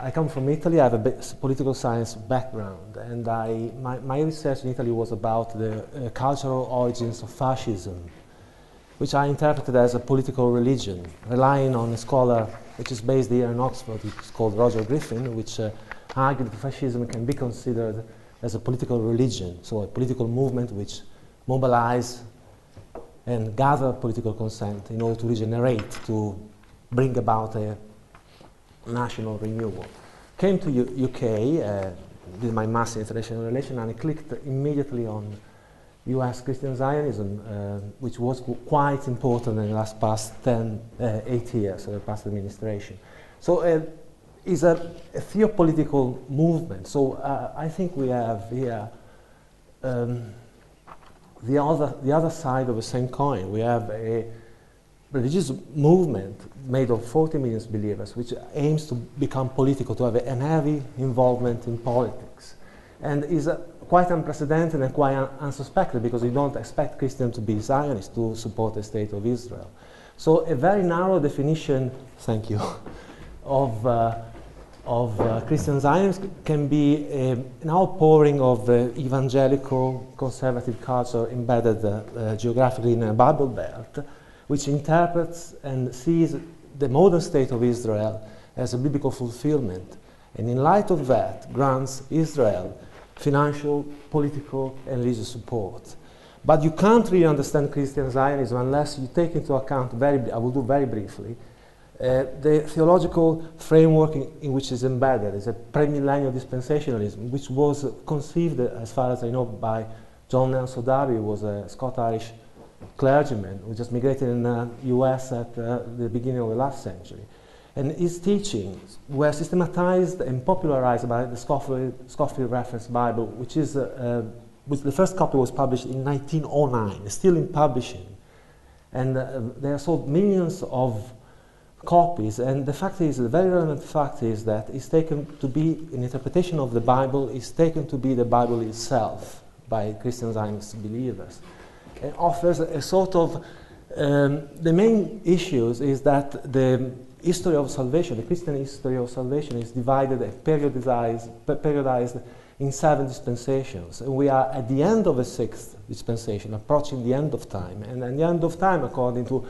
I come from Italy. I have a political science background, and I, my, my research in Italy was about the uh, cultural origins of fascism, which I interpreted as a political religion, relying on a scholar which is based here in Oxford. It's called Roger Griffin, which uh, argued that fascism can be considered as a political religion, so a political movement which mobilize and gather political consent in order to regenerate, to bring about a national renewal. Came to U- UK, uh, did my master in international relations, and I clicked immediately on US Christian Zionism, uh, which was qu- quite important in the last past 10, uh, 8 years of the past administration. So uh, it's a, a theopolitical movement. So uh, I think we have here um, the, other, the other side of the same coin. We have a religious movement made of 40 million believers, which aims to become political, to have a, heavy involvement in politics, and is uh, quite unprecedented and quite un- unsuspected because you don't expect Christians to be Zionists to support the state of Israel. So a very narrow definition, thank you, of, uh, of uh, Christian Zionism can be an outpouring of uh, evangelical conservative culture embedded uh, uh, geographically in a Bible Belt which interprets and sees the modern state of Israel as a biblical fulfillment, and in light of that, grants Israel financial, political, and religious support. But you can't really understand Christian Zionism unless you take into account, very, I will do very briefly, uh, the theological framework in, in, which is embedded is a premillennial dispensationalism, which was conceived, as far as I know, by John Nelson Darby, who was a Scottish clergyman who just migrated in the US at uh, the beginning of the last century. And his teachings were systematized and popularized by the Scofield, Scofield Reference Bible, which is, uh, uh, which the first copy was published in 1909, still in publishing. And uh, they are sold millions of copies. And the fact is, the very relevant fact is that it's taken to be, an interpretation of the Bible is taken to be the Bible itself by Christian Zionist believers offers a sort of um, the main issues is that the history of salvation, the Christian history of salvation, is divided and periodized, periodized in seven dispensations. And we are at the end of the sixth dispensation, approaching the end of time. And at the end of time, according to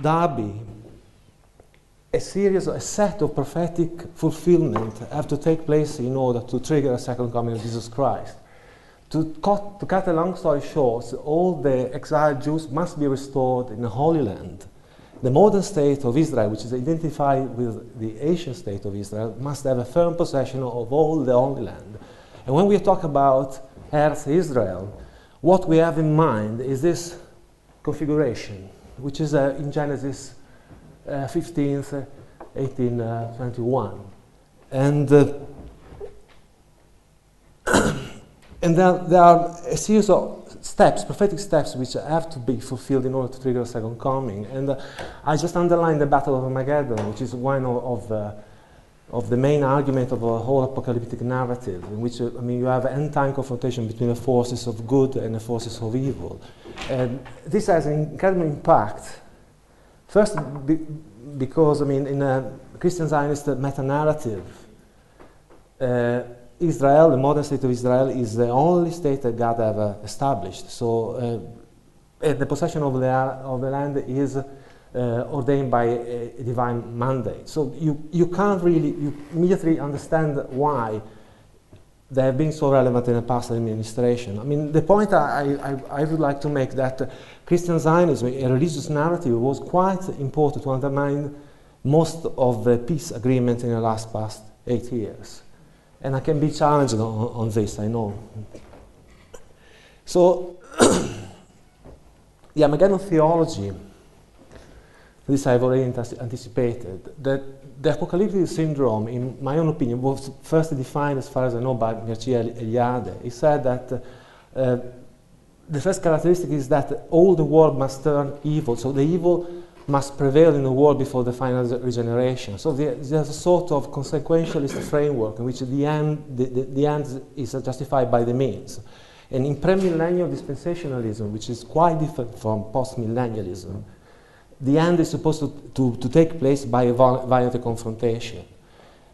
Darby, a series, a set of prophetic fulfillment have to take place in order to trigger a second coming of Jesus Christ. To cut, to cut a long story short, all the exiled Jews must be restored in the Holy Land. The modern state of Israel, which is identified with the ancient state of Israel, must have a firm possession of all the Holy Land. And when we talk about Eretz Israel, what we have in mind is this configuration, which is uh, in Genesis uh, 15th, 1821. And uh, And there, there are a series of steps, prophetic steps, which have to be fulfilled in order to trigger a second coming. And uh, I just underlined the Battle of Armageddon, which is one of, of, uh, of the main argument of a whole apocalyptic narrative, in which uh, I mean, you have an end-time confrontation between the forces of good and the forces of evil. And this has an incredible impact. First, be, because I mean, in a Christian Zionist meta-narrative, uh, Israel, the modern state of Israel, is the only state that God ever established. So uh, the possession of the, of the land is uh, ordained by a, a, divine mandate. So you, you can't really, you immediately understand why they have been so relevant in the past administration. I mean, the point I, I, I would like to make that uh, Christian Zionism, a religious narrative, was quite important to undermine most of the peace agreements in the last past eight years. And I can be challenged on, on this, I know. So, the Armageddon theology, this I've already anticipated, that the apocalyptic syndrome, in my own opinion, was first defined, as far as I know, by Mircea Eliade. He said that uh, the first characteristic is that all the world must turn evil. So the evil must prevail in the world before the final regeneration. So there's a sort of consequentialist framework in which the end, the, the, the end is justified by the means. And in premillennial dispensationalism, which is quite different from postmillennialism, the end is supposed to, to, to take place by a violent confrontation.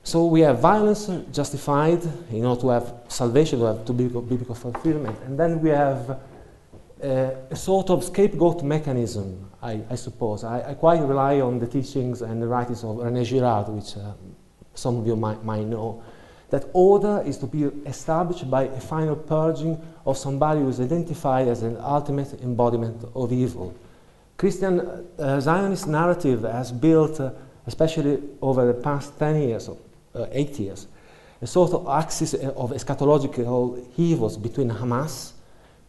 So we have violence justified in order to have salvation, to have to biblical, fulfillment, and then we have uh, a sort of scapegoat mechanism, I, I suppose. I, I, quite rely on the teachings and the writings of René Girard, which uh, some of you might, might know, that order is to be established by a final purging of somebody who is identified as an ultimate embodiment of evil. Christian uh, Zionist narrative has built, uh, especially over the past 10 years, or uh, 8 years, a sort of axis of eschatological evils between Hamas,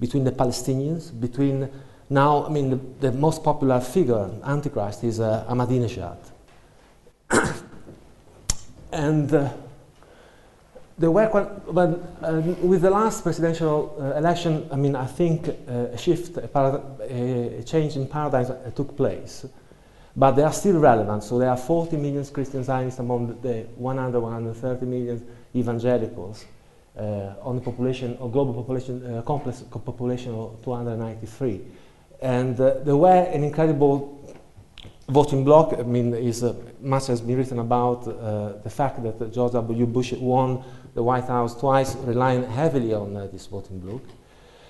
between the Palestinians, between now, I mean, the, the most popular figure, Antichrist, is uh, Ahmadinejad. and uh, the work when, uh, with the last presidential uh, election, I mean, I think uh, a shift, a, a, change in paradigms took place, but they are still relevant. So there are 40 million Christian Zionists among the 100, 130 million evangelicals uh, on the population, or global population, uh, complex population of 293, and uh, there were an incredible voting bloc, I mean, is, uh, much has been written about uh, the fact that George W. Bush won the White House twice, relying heavily on uh, this voting bloc.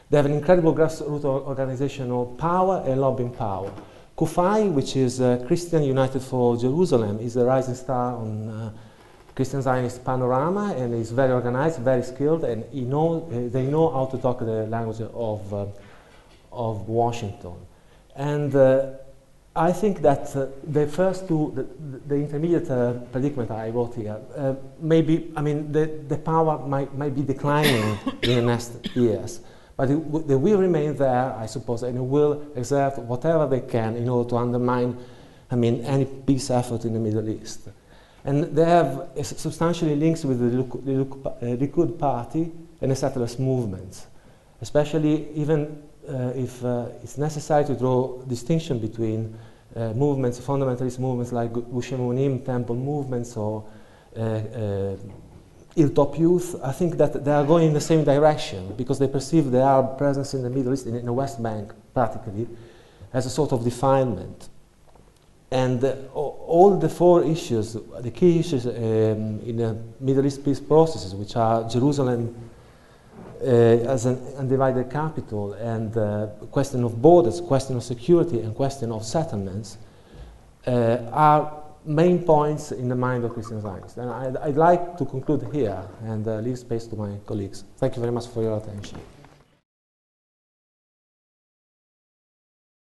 They have an incredible grassroots organizational power and lobbying power. CUFI, which is uh, Christian United for Jerusalem, is a rising star on uh, Christian Zionist panorama and is very organized, very skilled, and know, uh, they know how to talk the language of, uh, of Washington. And I think that uh, the first two, the, the intermediate uh, predicament I wrote here, uh, maybe, I mean, the, the power might, might be declining in the next years, but they will remain there, I suppose, and will exert whatever they can in order to undermine, I mean, any peace effort in the Middle East. And they have substantially links with the Likud, uh, party and the settlers movements, especially even uh, if uh, it's necessary to draw distinction between uh, movements, fundamentalist movements like Gush Emunim, temple movements, or Hilltop Youth, I think that they are going in the same direction because they perceive their presence in the Middle East, in, in the West Bank practically, as a sort of defilement. And uh, all the four issues, the key issues um, in the Middle East peace processes, which are Jerusalem, uh, as an undivided capital and uh, question of borders, question of security, and question of settlements uh, are main points in the mind of Christian Zionists. And I'd, I'd like to conclude here and leave space to my colleagues. Thank you very much for your attention.